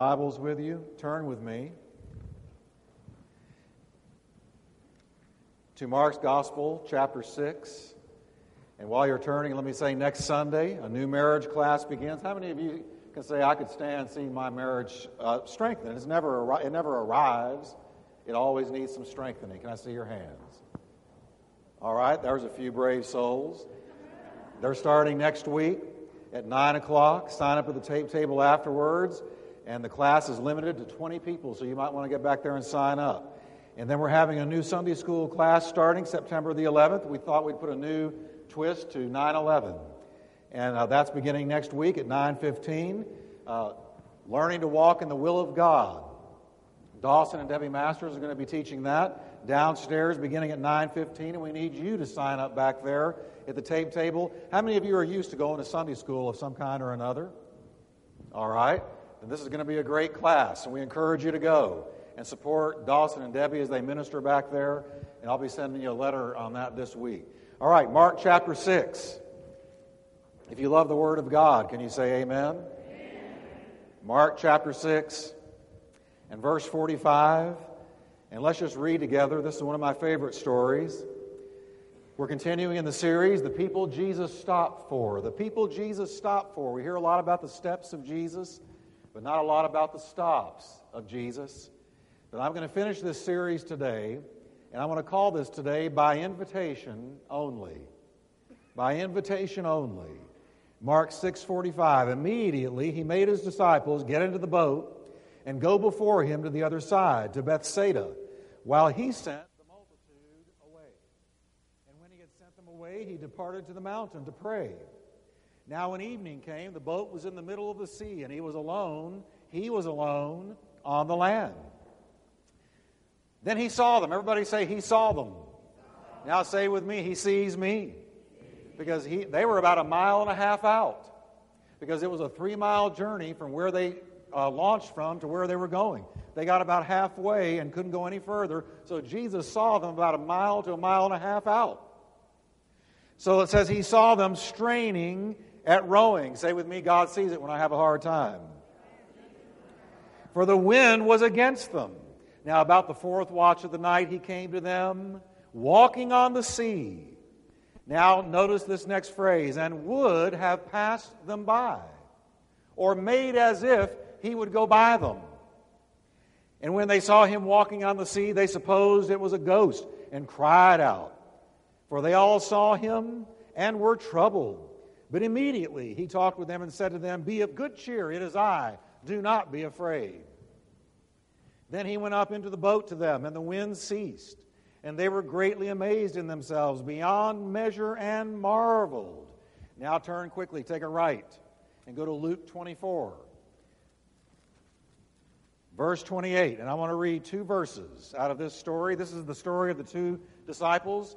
Bibles with you, turn with me to Mark's Gospel, chapter 6. And while you're turning, let me say next Sunday, a new marriage class begins. How many of you can say, I could stand seeing my marriage uh, strengthened? It's never, it never arrives, it always needs some strengthening. Can I see your hands? All right, there's a few brave souls. They're starting next week at 9 o'clock. Sign up at the tape table afterwards and the class is limited to 20 people, so you might want to get back there and sign up. And then we're having a new Sunday school class starting September the 11th. We thought we'd put a new twist to 9 11. And uh, that's beginning next week at 9.15. Uh, learning to walk in the will of God. Dawson and Debbie Masters are going to be teaching that downstairs beginning at 9.15, and we need you to sign up back there at the tape table. How many of you are used to going to Sunday school of some kind or another? All right. And this is going to be a great class, and we encourage you to go and support Dawson and Debbie as they minister back there. And I'll be sending you a letter on that this week. All right, Mark chapter 6. If you love the Word of God, can you say amen? amen? Mark chapter 6 and verse 45. And let's just read together. This is one of my favorite stories. We're continuing in the series, The People Jesus Stopped For. The people Jesus stopped for. We hear a lot about the steps of Jesus but not a lot about the stops of Jesus. But I'm going to finish this series today, and I'm going to call this today By Invitation Only. By invitation only. Mark 6:45 Immediately he made his disciples get into the boat and go before him to the other side to Bethsaida while he sent the multitude away. And when he had sent them away he departed to the mountain to pray. Now, when evening came, the boat was in the middle of the sea, and he was alone. He was alone on the land. Then he saw them. Everybody say, He saw them. Now say with me, He sees me. Because he, they were about a mile and a half out. Because it was a three mile journey from where they uh, launched from to where they were going. They got about halfway and couldn't go any further. So Jesus saw them about a mile to a mile and a half out. So it says he saw them straining at rowing. Say with me, God sees it when I have a hard time. For the wind was against them. Now, about the fourth watch of the night, he came to them, walking on the sea. Now, notice this next phrase, and would have passed them by, or made as if he would go by them. And when they saw him walking on the sea, they supposed it was a ghost and cried out. For they all saw him and were troubled. But immediately he talked with them and said to them, Be of good cheer, it is I. Do not be afraid. Then he went up into the boat to them, and the wind ceased. And they were greatly amazed in themselves beyond measure and marveled. Now turn quickly, take a right, and go to Luke 24, verse 28. And I want to read two verses out of this story. This is the story of the two disciples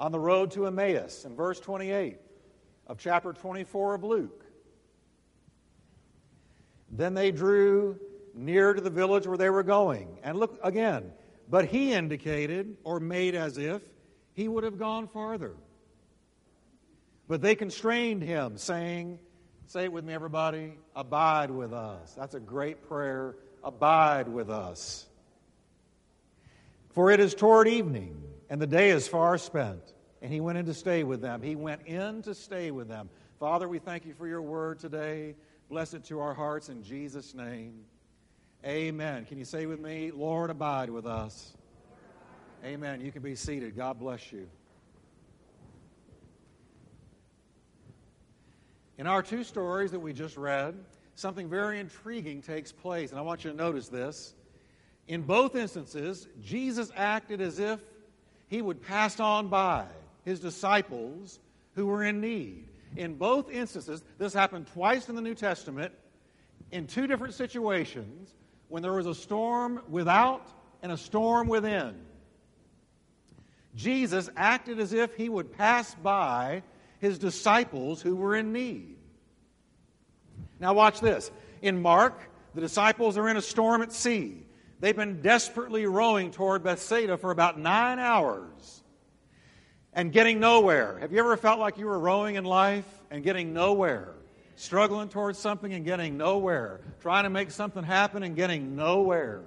on the road to Emmaus in verse 28 of chapter 24 of Luke. Then they drew near to the village where they were going. And look again, but he indicated or made as if he would have gone farther. But they constrained him, saying, Say it with me, everybody, abide with us. That's a great prayer. Abide with us. For it is toward evening and the day is far spent. And he went in to stay with them. He went in to stay with them. Father, we thank you for your word today. Bless it to our hearts in Jesus' name. Amen. Can you say with me, Lord, abide with us? Amen. You can be seated. God bless you. In our two stories that we just read, something very intriguing takes place, and I want you to notice this. In both instances, Jesus acted as if he would pass on by his disciples who were in need. In both instances, this happened twice in the New Testament in two different situations when there was a storm without and a storm within. Jesus acted as if he would pass by his disciples who were in need. Now, watch this. In Mark, the disciples are in a storm at sea. They've been desperately rowing toward Bethsaida for about nine hours and getting nowhere. Have you ever felt like you were rowing in life and getting nowhere? struggling towards something and getting nowhere, trying to make something happen and getting nowhere.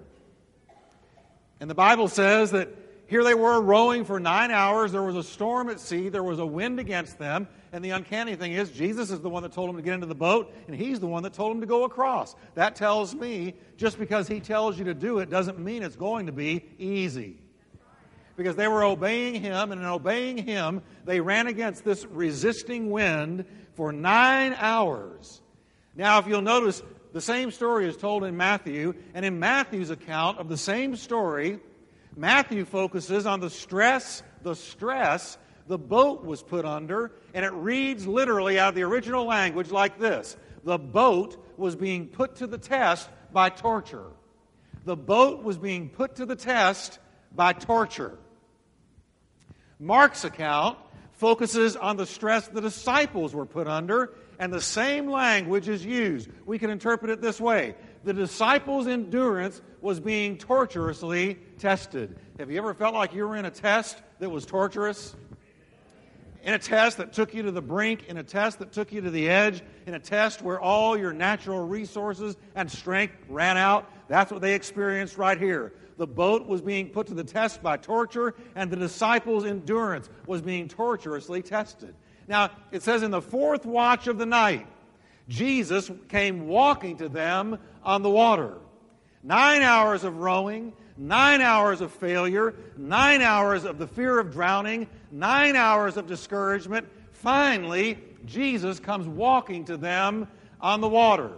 And the Bible says that here they were rowing for nine hours. There was a storm at sea. There was a wind against them. And the uncanny thing is, Jesus is the one that told them to get into the boat, and He's the one that told them to go across. That tells me just because He tells you to do it doesn't mean it's going to be easy. Because they were obeying Him, and in obeying Him, they ran against this resisting wind for nine hours. Now, if you'll notice, the same story is told in Matthew, and in Matthew's account of the same story, Matthew focuses on the stress, the stress the boat was put under, and it reads literally out of the original language like this The boat was being put to the test by torture. The boat was being put to the test by torture. Mark's account focuses on the stress the disciples were put under, and the same language is used. We can interpret it this way the disciples' endurance was being torturously tested. Have you ever felt like you were in a test that was torturous? in a test that took you to the brink, in a test that took you to the edge, in a test where all your natural resources and strength ran out. That's what they experienced right here. The boat was being put to the test by torture, and the disciples' endurance was being torturously tested. Now, it says in the fourth watch of the night, Jesus came walking to them on the water. Nine hours of rowing, nine hours of failure, nine hours of the fear of drowning, nine hours of discouragement. Finally, Jesus comes walking to them on the water.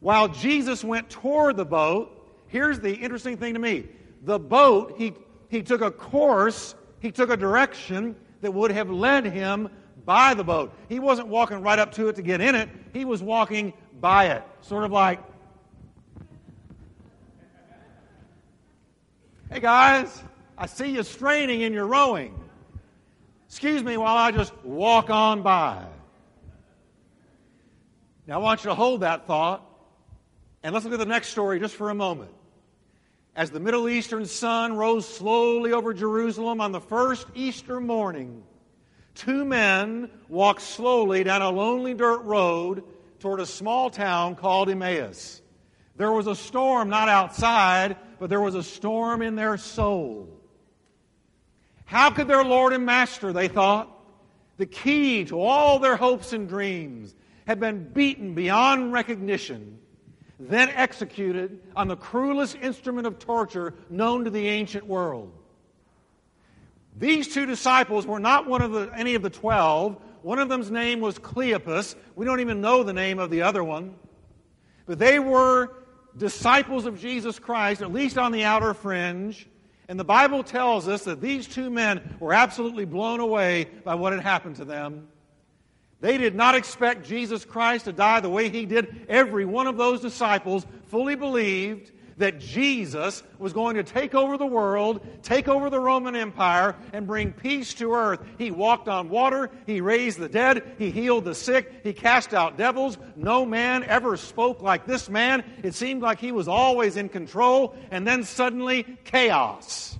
While Jesus went toward the boat, here's the interesting thing to me the boat, he, he took a course, he took a direction that would have led him by the boat. He wasn't walking right up to it to get in it, he was walking by it. Sort of like, hey guys, I see you straining in your rowing. Excuse me while I just walk on by. Now, I want you to hold that thought, and let's look at the next story just for a moment. As the Middle Eastern sun rose slowly over Jerusalem on the first Easter morning, two men walked slowly down a lonely dirt road toward a small town called Emmaus. There was a storm not outside, but there was a storm in their soul. How could their Lord and Master, they thought, the key to all their hopes and dreams, have been beaten beyond recognition, then executed on the cruelest instrument of torture known to the ancient world? These two disciples were not one of the, any of the twelve. One of them's name was Cleopas. We don't even know the name of the other one. But they were disciples of Jesus Christ, at least on the outer fringe. And the Bible tells us that these two men were absolutely blown away by what had happened to them. They did not expect Jesus Christ to die the way he did. Every one of those disciples fully believed that Jesus was going to take over the world, take over the Roman Empire, and bring peace to earth. He walked on water, he raised the dead, he healed the sick, he cast out devils. No man ever spoke like this man. It seemed like he was always in control, and then suddenly, chaos.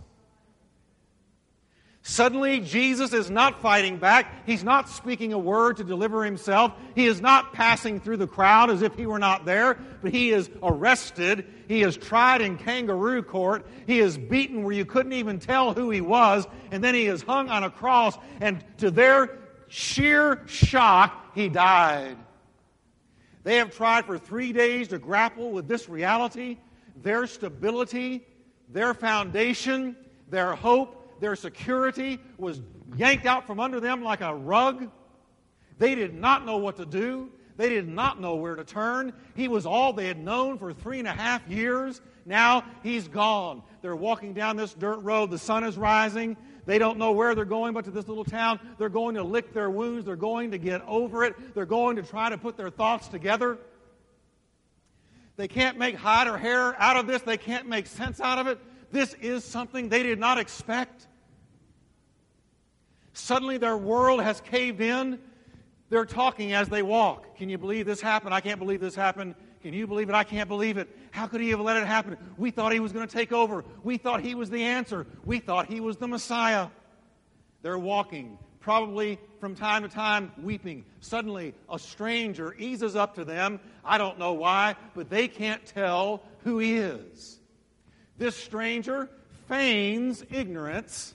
Suddenly, Jesus is not fighting back. He's not speaking a word to deliver himself. He is not passing through the crowd as if he were not there, but he is arrested. He is tried in kangaroo court. He is beaten where you couldn't even tell who he was. And then he is hung on a cross. And to their sheer shock, he died. They have tried for three days to grapple with this reality, their stability, their foundation, their hope their security was yanked out from under them like a rug. They did not know what to do. They did not know where to turn. He was all they had known for three and a half years. Now he's gone. They're walking down this dirt road. The sun is rising. They don't know where they're going but to this little town. They're going to lick their wounds. They're going to get over it. They're going to try to put their thoughts together. They can't make hide or hair out of this. They can't make sense out of it. This is something they did not expect. Suddenly their world has caved in. They're talking as they walk. Can you believe this happened? I can't believe this happened. Can you believe it? I can't believe it. How could he have let it happen? We thought he was going to take over. We thought he was the answer. We thought he was the Messiah. They're walking, probably from time to time weeping. Suddenly, a stranger eases up to them. I don't know why, but they can't tell who he is. This stranger feigns ignorance,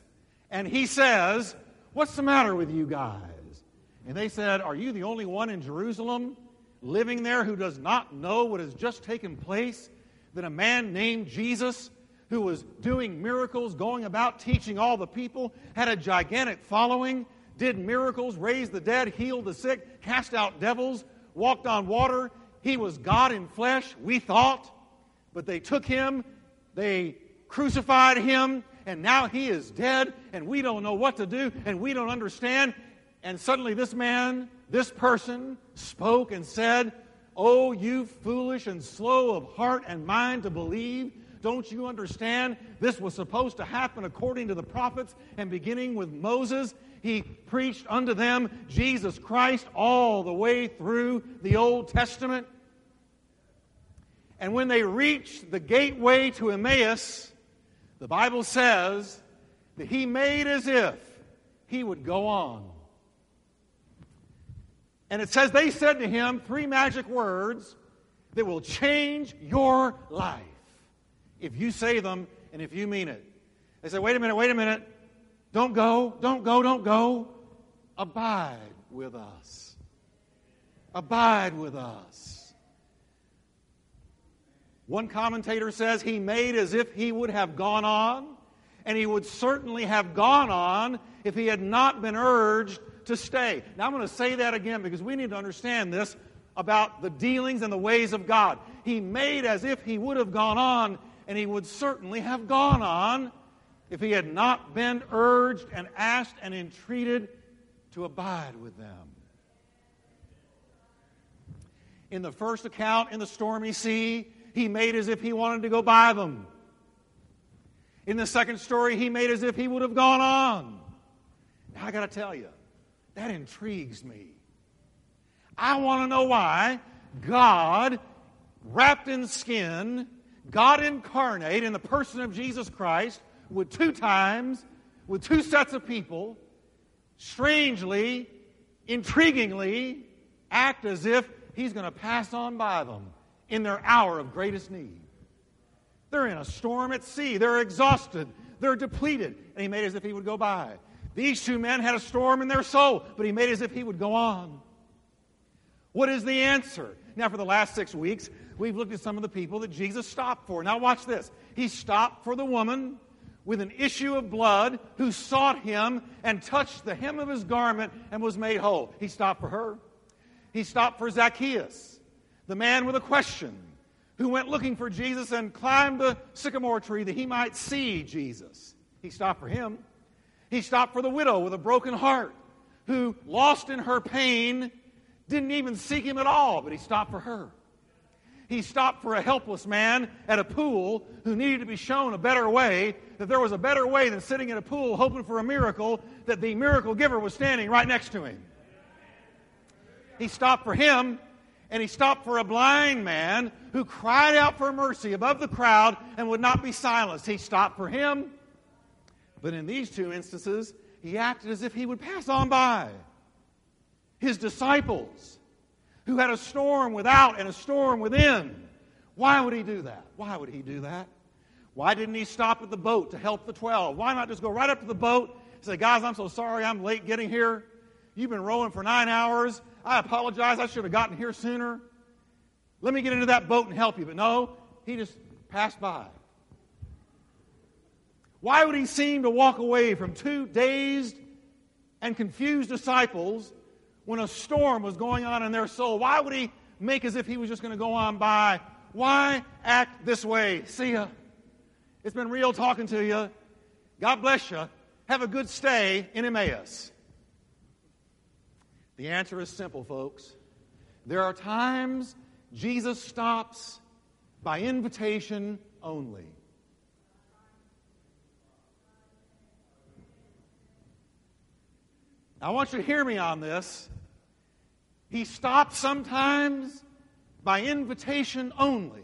and he says, What's the matter with you guys? And they said, Are you the only one in Jerusalem living there who does not know what has just taken place? That a man named Jesus, who was doing miracles, going about teaching all the people, had a gigantic following, did miracles, raised the dead, healed the sick, cast out devils, walked on water. He was God in flesh, we thought. But they took him, they crucified him, and now he is dead, and we don't know what to do, and we don't understand. And suddenly, this man, this person, spoke and said, Oh, you foolish and slow of heart and mind to believe. Don't you understand? This was supposed to happen according to the prophets and beginning with Moses. He preached unto them Jesus Christ all the way through the Old Testament. And when they reached the gateway to Emmaus, the Bible says that he made as if he would go on. And it says they said to him three magic words that will change your life if you say them and if you mean it. They said, wait a minute, wait a minute. Don't go, don't go, don't go. Abide with us. Abide with us. One commentator says he made as if he would have gone on, and he would certainly have gone on if he had not been urged to stay. Now, I'm going to say that again because we need to understand this about the dealings and the ways of God. He made as if he would have gone on, and he would certainly have gone on if he had not been urged and asked and entreated to abide with them. In the first account, in the stormy sea, he made as if he wanted to go by them. In the second story, he made as if he would have gone on. Now, I got to tell you, that intrigues me. I want to know why God, wrapped in skin, God incarnate in the person of Jesus Christ, would two times, with two sets of people, strangely, intriguingly, act as if he's going to pass on by them in their hour of greatest need. They're in a storm at sea. They're exhausted. They're depleted. And he made as if he would go by. These two men had a storm in their soul, but he made as if he would go on. What is the answer? Now, for the last six weeks, we've looked at some of the people that Jesus stopped for. Now, watch this. He stopped for the woman with an issue of blood who sought him and touched the hem of his garment and was made whole. He stopped for her. He stopped for Zacchaeus the man with a question who went looking for Jesus and climbed the sycamore tree that he might see Jesus. He stopped for him. He stopped for the widow with a broken heart who, lost in her pain, didn't even seek him at all, but he stopped for her. He stopped for a helpless man at a pool who needed to be shown a better way, that there was a better way than sitting in a pool hoping for a miracle, that the miracle giver was standing right next to him. He stopped for him and he stopped for a blind man who cried out for mercy above the crowd and would not be silenced. He stopped for him. But in these two instances, he acted as if he would pass on by. His disciples, who had a storm without and a storm within, why would he do that? Why would he do that? Why didn't he stop at the boat to help the 12? Why not just go right up to the boat and say, Guys, I'm so sorry I'm late getting here. You've been rowing for nine hours. I apologize. I should have gotten here sooner. Let me get into that boat and help you. But no, he just passed by. Why would he seem to walk away from two dazed and confused disciples when a storm was going on in their soul? Why would he make as if he was just going to go on by? Why act this way? See ya. It's been real talking to you. God bless you. Have a good stay in Emmaus. The answer is simple, folks. There are times Jesus stops by invitation only. I want you to hear me on this. He stops sometimes by invitation only.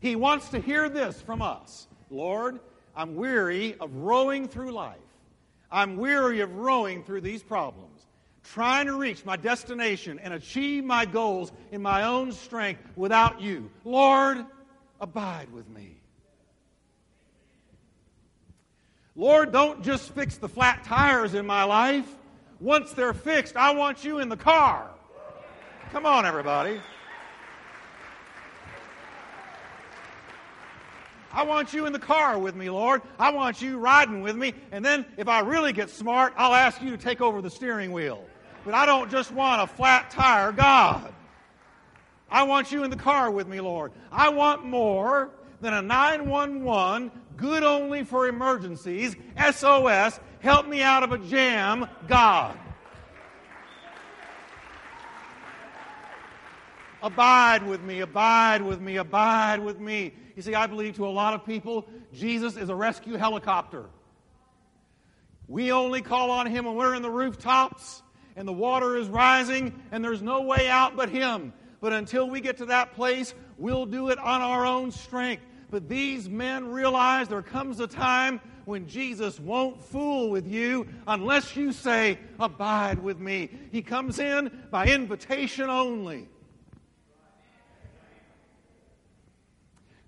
He wants to hear this from us Lord, I'm weary of rowing through life. I'm weary of rowing through these problems, trying to reach my destination and achieve my goals in my own strength without you. Lord, abide with me. Lord, don't just fix the flat tires in my life. Once they're fixed, I want you in the car. Come on, everybody. I want you in the car with me, Lord. I want you riding with me. And then, if I really get smart, I'll ask you to take over the steering wheel. But I don't just want a flat tire God. I want you in the car with me, Lord. I want more than a 911, good only for emergencies, SOS, help me out of a jam, God. Abide with me, abide with me, abide with me. You see, I believe to a lot of people, Jesus is a rescue helicopter. We only call on Him when we're in the rooftops and the water is rising and there's no way out but Him. But until we get to that place, we'll do it on our own strength. But these men realize there comes a time when Jesus won't fool with you unless you say, Abide with me. He comes in by invitation only.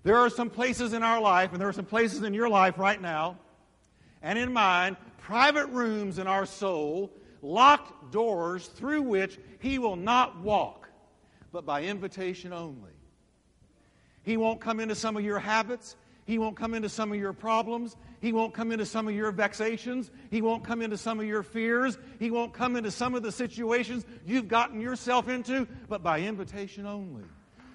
There are some places in our life, and there are some places in your life right now, and in mine, private rooms in our soul, locked doors through which He will not walk, but by invitation only. He won't come into some of your habits. He won't come into some of your problems. He won't come into some of your vexations. He won't come into some of your fears. He won't come into some of the situations you've gotten yourself into, but by invitation only.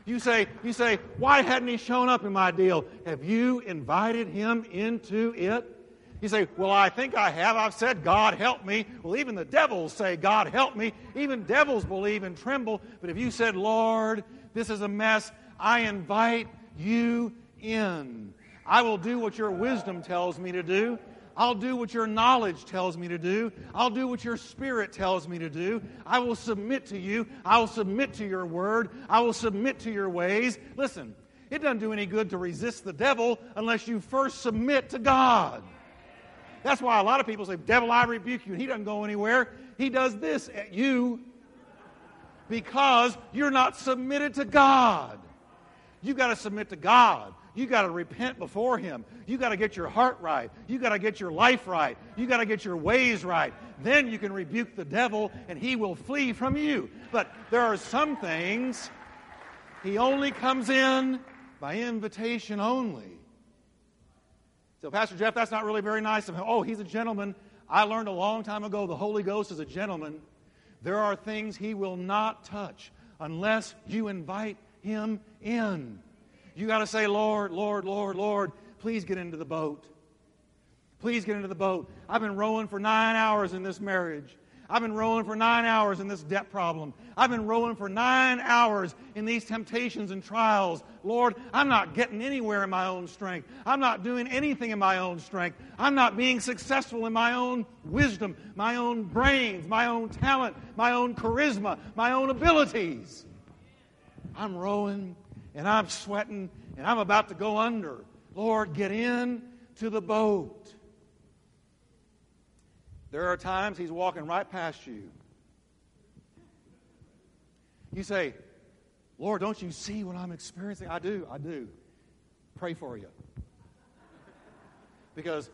You say, you say, why hadn't he shown up in my deal? Have you invited him into it? You say, well, I think I have. I've said, God help me. Well, even the devils say, God help me. Even devils believe and tremble. But if you said, Lord, this is a mess, I invite you in. I will do what your wisdom tells me to do. I'll do what your knowledge tells me to do. I'll do what your spirit tells me to do. I will submit to you. I will submit to your word. I will submit to your ways. Listen, it doesn't do any good to resist the devil unless you first submit to God. That's why a lot of people say, Devil, I rebuke you. And he doesn't go anywhere. He does this at you because you're not submitted to God. You've got to submit to God. You got to repent before Him. You got to get your heart right. You got to get your life right. You got to get your ways right. Then you can rebuke the devil and he will flee from you. But there are some things he only comes in by invitation only. So, Pastor Jeff, that's not really very nice of him. Oh, he's a gentleman. I learned a long time ago the Holy Ghost is a gentleman. There are things he will not touch unless you invite him in. You got to say, Lord, Lord, Lord, Lord, please get into the boat. Please get into the boat. I've been rowing for nine hours in this marriage. I've been rowing for nine hours in this debt problem. I've been rowing for nine hours in these temptations and trials. Lord, I'm not getting anywhere in my own strength. I'm not doing anything in my own strength. I'm not being successful in my own wisdom, my own brains, my own talent, my own charisma, my own abilities. I'm rowing and I'm sweating and I'm about to go under. Lord, get in to the boat. There are times He's walking right past you. You say, Lord, don't you see what I'm experiencing? I do, I do. Pray for you. Because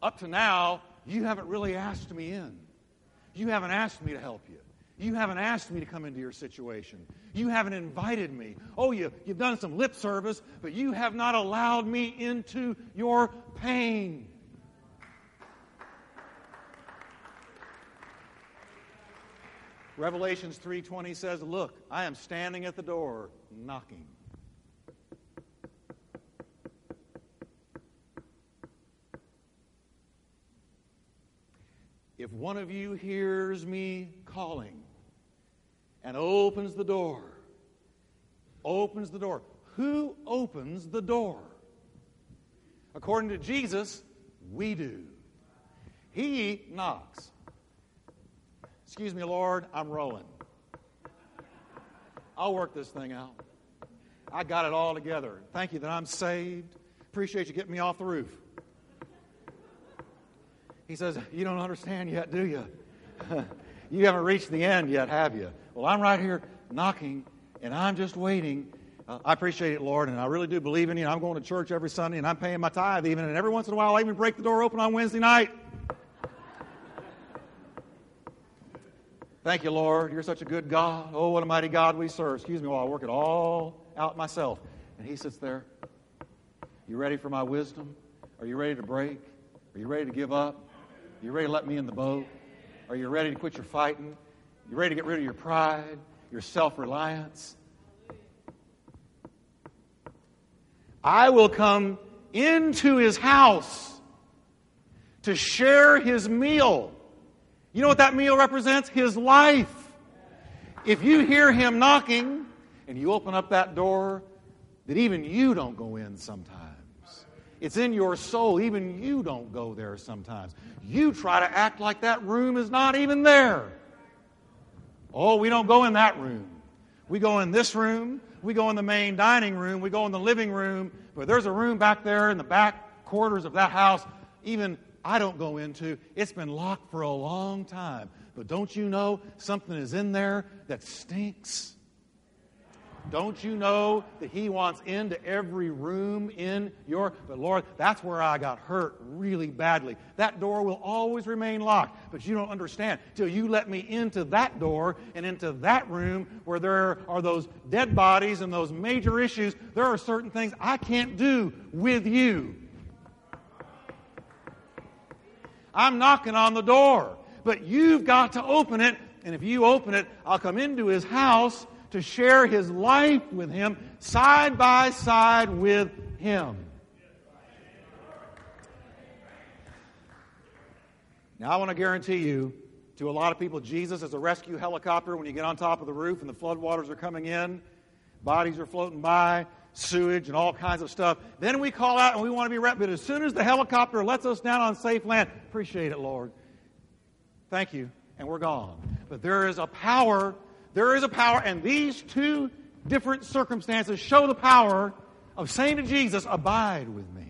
up to now, you haven't really asked me in. You haven't asked me to help you. You haven't asked me to come into your situation. You haven't invited me. Oh, you, you've done some lip service, but you have not allowed me into your pain. Revelations 3:20 says, "Look, I am standing at the door knocking." If one of you hears me calling and opens the door. Opens the door. Who opens the door? According to Jesus, we do. He knocks. Excuse me, Lord, I'm rolling. I'll work this thing out. I got it all together. Thank you that I'm saved. Appreciate you getting me off the roof. He says, You don't understand yet, do you? you haven't reached the end yet, have you? Well, I'm right here knocking, and I'm just waiting. Uh, I appreciate it, Lord, and I really do believe in you. I'm going to church every Sunday, and I'm paying my tithe even, and every once in a while I even break the door open on Wednesday night. Thank you, Lord. You're such a good God. Oh, what a mighty God we serve. Excuse me while I work it all out myself. And he sits there. You ready for my wisdom? Are you ready to break? Are you ready to give up? Are you ready to let me in the boat? Are you ready to quit your fighting? You ready to get rid of your pride, your self reliance? I will come into his house to share his meal. You know what that meal represents? His life. If you hear him knocking and you open up that door, that even you don't go in sometimes. It's in your soul. Even you don't go there sometimes. You try to act like that room is not even there. Oh, we don't go in that room. We go in this room. We go in the main dining room. We go in the living room. But there's a room back there in the back quarters of that house. Even I don't go into. It's been locked for a long time. But don't you know something is in there that stinks? Don't you know that He wants into every room in your. But Lord, that's where I got hurt really badly. That door will always remain locked, but you don't understand. Till you let me into that door and into that room where there are those dead bodies and those major issues, there are certain things I can't do with you. I'm knocking on the door, but you've got to open it. And if you open it, I'll come into his house to share his life with him, side by side with him. Now, I want to guarantee you, to a lot of people, Jesus is a rescue helicopter when you get on top of the roof and the floodwaters are coming in, bodies are floating by, sewage and all kinds of stuff. Then we call out and we want to be rescued. But as soon as the helicopter lets us down on safe land, appreciate it, Lord. Thank you. And we're gone. But there is a power, there is a power, and these two different circumstances show the power of saying to Jesus, Abide with me.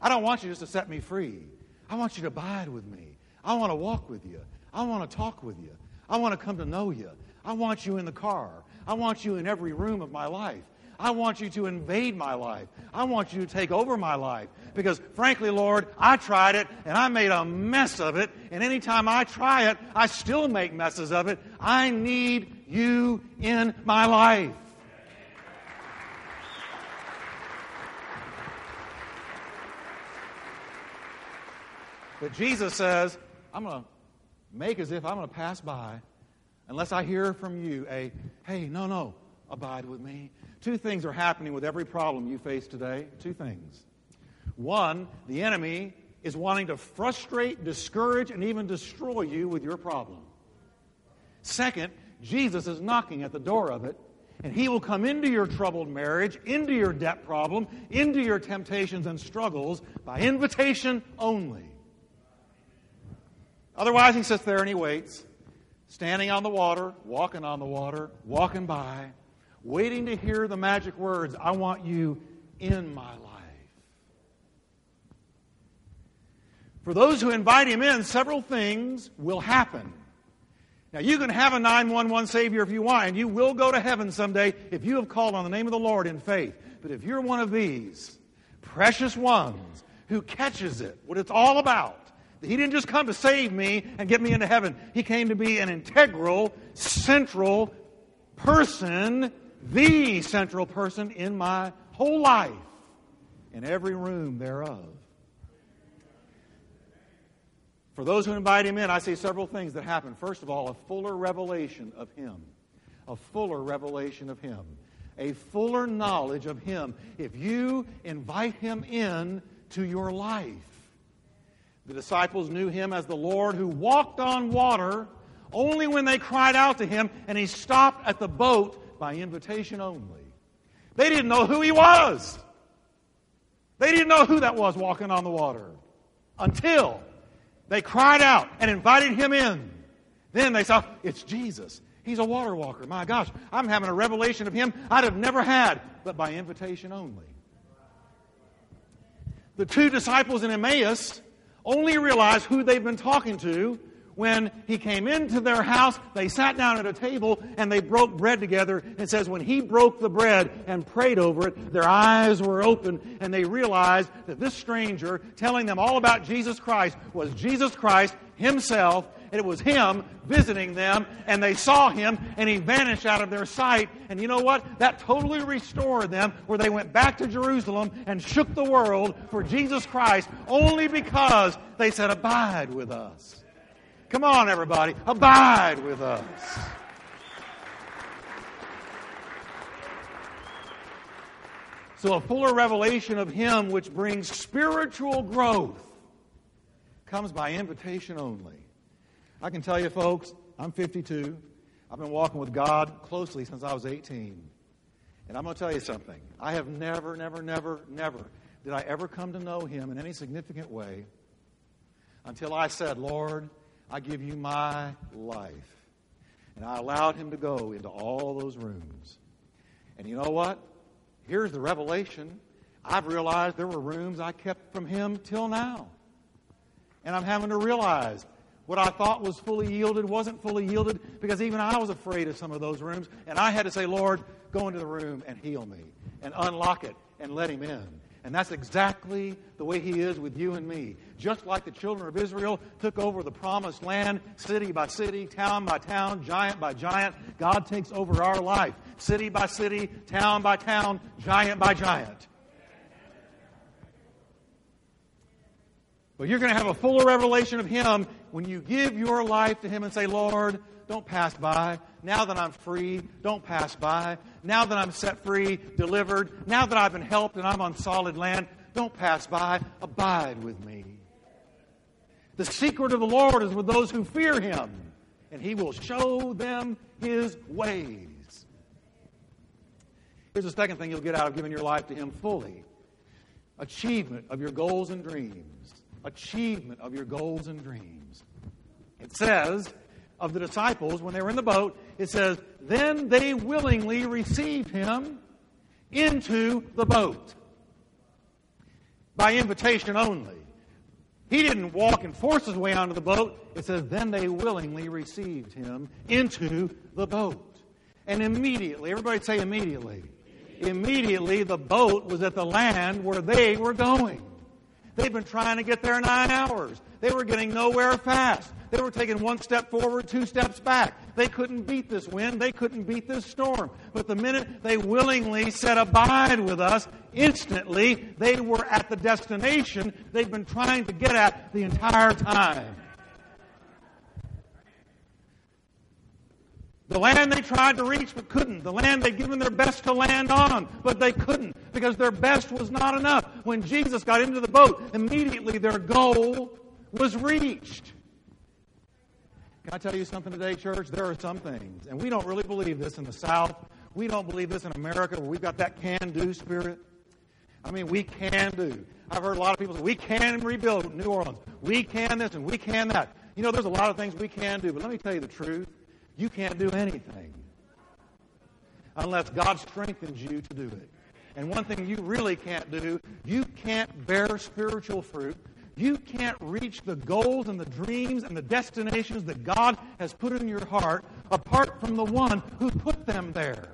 I don't want you just to set me free. I want you to abide with me. I want to walk with you. I want to talk with you. I want to come to know you. I want you in the car. I want you in every room of my life. I want you to invade my life. I want you to take over my life. Because, frankly, Lord, I tried it and I made a mess of it. And anytime I try it, I still make messes of it. I need you in my life. But Jesus says, I'm going to make as if I'm going to pass by unless I hear from you a, hey, no, no, abide with me. Two things are happening with every problem you face today. Two things. One, the enemy is wanting to frustrate, discourage, and even destroy you with your problem. Second, Jesus is knocking at the door of it, and he will come into your troubled marriage, into your debt problem, into your temptations and struggles by invitation only. Otherwise, he sits there and he waits, standing on the water, walking on the water, walking by, waiting to hear the magic words I want you in my life. For those who invite him in, several things will happen. Now, you can have a 911 Savior if you want, and you will go to heaven someday if you have called on the name of the Lord in faith. But if you're one of these precious ones who catches it, what it's all about, he didn't just come to save me and get me into heaven. He came to be an integral, central person the central person in my whole life, in every room thereof. For those who invite him in, I see several things that happen. First of all, a fuller revelation of him. A fuller revelation of him. A fuller knowledge of him. If you invite him in to your life. The disciples knew him as the Lord who walked on water only when they cried out to him and he stopped at the boat by invitation only. They didn't know who he was. They didn't know who that was walking on the water until they cried out and invited him in. Then they saw, it's Jesus. He's a water walker. My gosh, I'm having a revelation of him I'd have never had, but by invitation only. The two disciples in Emmaus only realize who they've been talking to when he came into their house, they sat down at a table and they broke bread together. It says, when he broke the bread and prayed over it, their eyes were open and they realized that this stranger telling them all about Jesus Christ was Jesus Christ himself. And it was him visiting them and they saw him and he vanished out of their sight. And you know what? That totally restored them where they went back to Jerusalem and shook the world for Jesus Christ only because they said, abide with us. Come on, everybody. Abide with us. So, a fuller revelation of Him which brings spiritual growth comes by invitation only. I can tell you, folks, I'm 52. I've been walking with God closely since I was 18. And I'm going to tell you something. I have never, never, never, never did I ever come to know Him in any significant way until I said, Lord, I give you my life. And I allowed him to go into all those rooms. And you know what? Here's the revelation. I've realized there were rooms I kept from him till now. And I'm having to realize what I thought was fully yielded wasn't fully yielded because even I was afraid of some of those rooms. And I had to say, Lord, go into the room and heal me and unlock it and let him in. And that's exactly the way He is with you and me. Just like the children of Israel took over the promised land, city by city, town by town, giant by giant, God takes over our life, city by city, town by town, giant by giant. But you're going to have a fuller revelation of Him when you give your life to Him and say, Lord, don't pass by. Now that I'm free, don't pass by. Now that I'm set free, delivered, now that I've been helped and I'm on solid land, don't pass by. Abide with me. The secret of the Lord is with those who fear him, and he will show them his ways. Here's the second thing you'll get out of giving your life to him fully achievement of your goals and dreams. Achievement of your goals and dreams. It says, of the disciples, when they were in the boat, it says, Then they willingly received him into the boat by invitation only. He didn't walk and force his way onto the boat. It says, Then they willingly received him into the boat. And immediately, everybody say immediately. Immediately, the boat was at the land where they were going. They'd been trying to get there nine hours. They were getting nowhere fast. They were taking one step forward, two steps back. They couldn't beat this wind. They couldn't beat this storm. But the minute they willingly said, Abide with us, instantly they were at the destination they've been trying to get at the entire time. The land they tried to reach but couldn't. The land they'd given their best to land on, but they couldn't because their best was not enough. When Jesus got into the boat, immediately their goal was reached. Can I tell you something today, church? There are some things, and we don't really believe this in the South. We don't believe this in America where we've got that can do spirit. I mean, we can do. I've heard a lot of people say, we can rebuild New Orleans. We can this and we can that. You know, there's a lot of things we can do, but let me tell you the truth. You can't do anything unless God strengthens you to do it. And one thing you really can't do, you can't bear spiritual fruit you can't reach the goals and the dreams and the destinations that God has put in your heart apart from the one who put them there.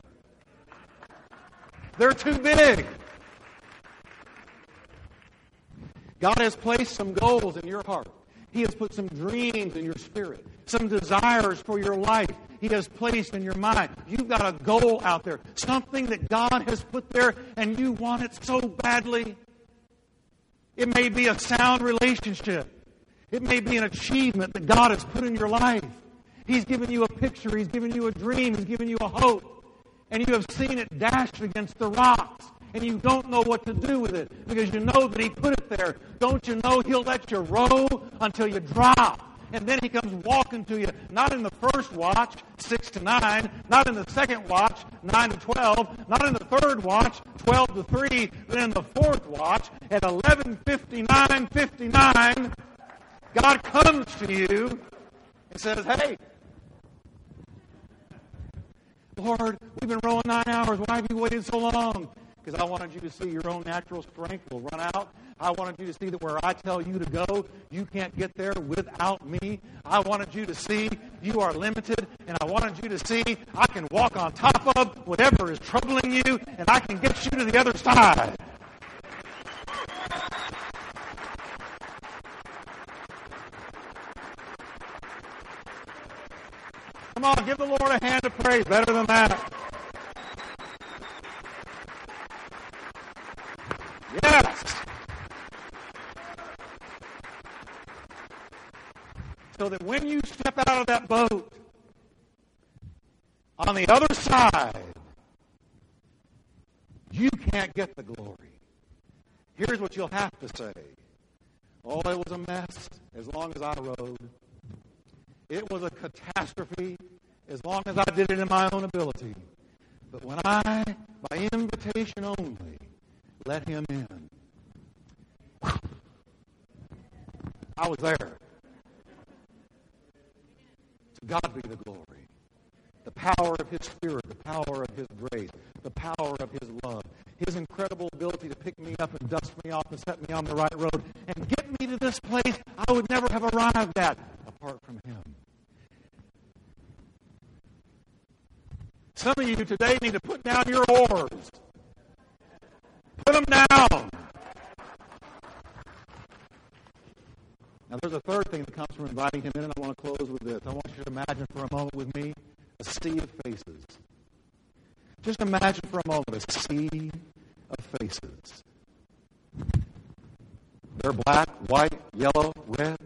They're too big. God has placed some goals in your heart. He has put some dreams in your spirit, some desires for your life. He has placed in your mind. You've got a goal out there, something that God has put there, and you want it so badly. It may be a sound relationship. It may be an achievement that God has put in your life. He's given you a picture. He's given you a dream. He's given you a hope. And you have seen it dashed against the rocks. And you don't know what to do with it because you know that He put it there. Don't you know He'll let you row until you drop? And then he comes walking to you, not in the first watch, 6 to 9, not in the second watch, 9 to 12, not in the third watch, 12 to 3, but in the fourth watch, at 11.59, 59, God comes to you and says, hey, Lord, we've been rowing nine hours. Why have you waited so long? Because I wanted you to see your own natural strength will run out. I wanted you to see that where I tell you to go, you can't get there without me. I wanted you to see you are limited, and I wanted you to see I can walk on top of whatever is troubling you, and I can get you to the other side. Come on, give the Lord a hand of praise. Better than that. Yes. So that when you step out of that boat, on the other side, you can't get the glory. Here's what you'll have to say. Oh, it was a mess as long as I rode. It was a catastrophe as long as I did it in my own ability. But when I, by invitation only, let him in, I was there. To God be the glory. The power of His Spirit, the power of His grace, the power of His love, His incredible ability to pick me up and dust me off and set me on the right road and get me to this place I would never have arrived at apart from Him. Some of you today need to put down your oars. Put them down. Now, there's a third thing that comes from inviting him in, and I want to close with this. I want you to imagine for a moment with me a sea of faces. Just imagine for a moment a sea of faces. They're black, white, yellow, red,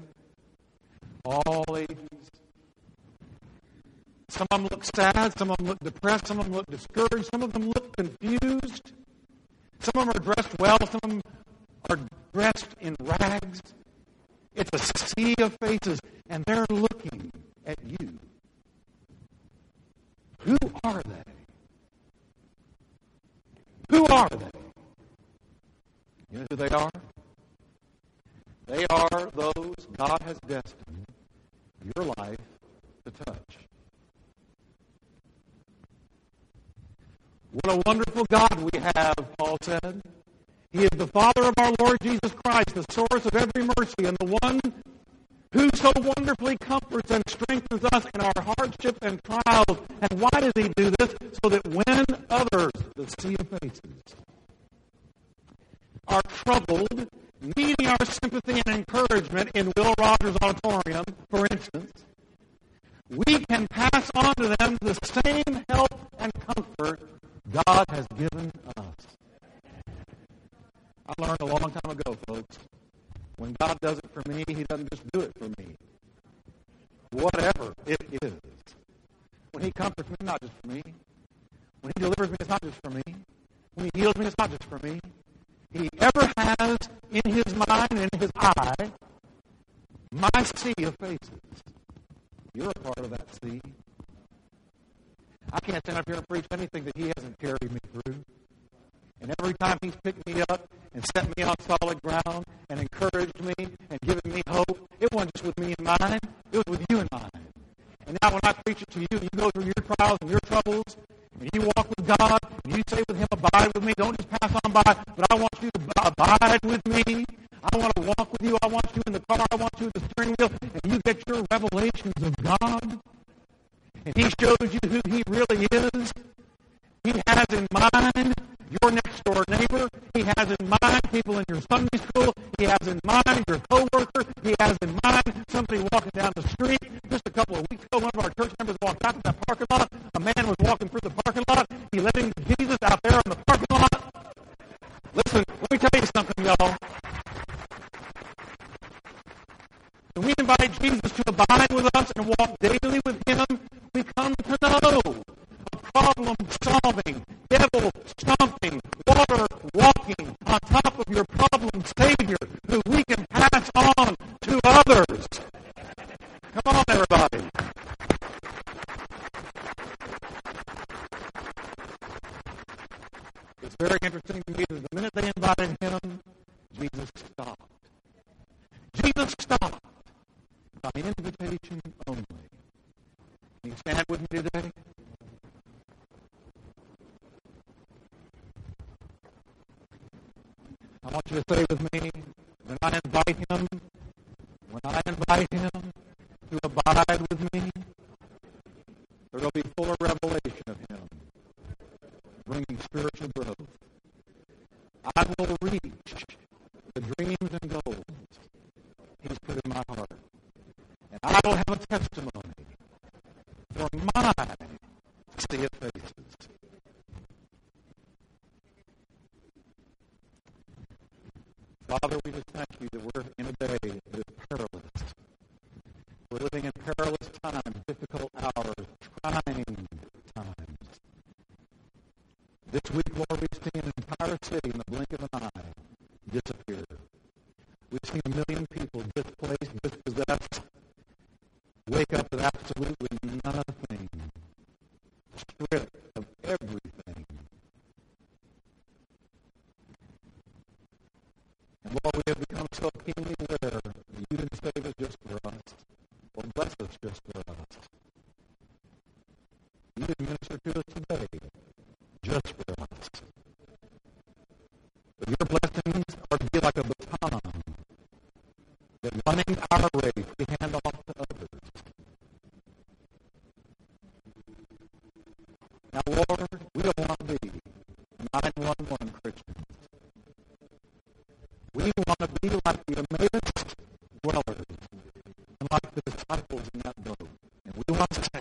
all ages, some of them look sad. Some of them look depressed. Some of them look discouraged. Some of them look confused. Some of them are dressed well. Some of them are dressed in rags. It's a sea of faces, and they're looking at you. Who are they? Who are they? You know who they are? They are those God has destined your life to touch. What a wonderful God we have, Paul said. He is the Father of our Lord Jesus Christ, the source of every mercy, and the one who so wonderfully comforts and strengthens us in our hardship and trials. And why does he do this? So that when others, the sea of faces, are troubled, needing our sympathy and encouragement in Will Rogers Auditorium, for instance, we can pass on to them the same help and comfort God has given us. I learned a long time ago, folks. When God does it for me, He doesn't parking lot. He led him to to his be like the Emmaus dwellers and like the disciples in that boat. And we want to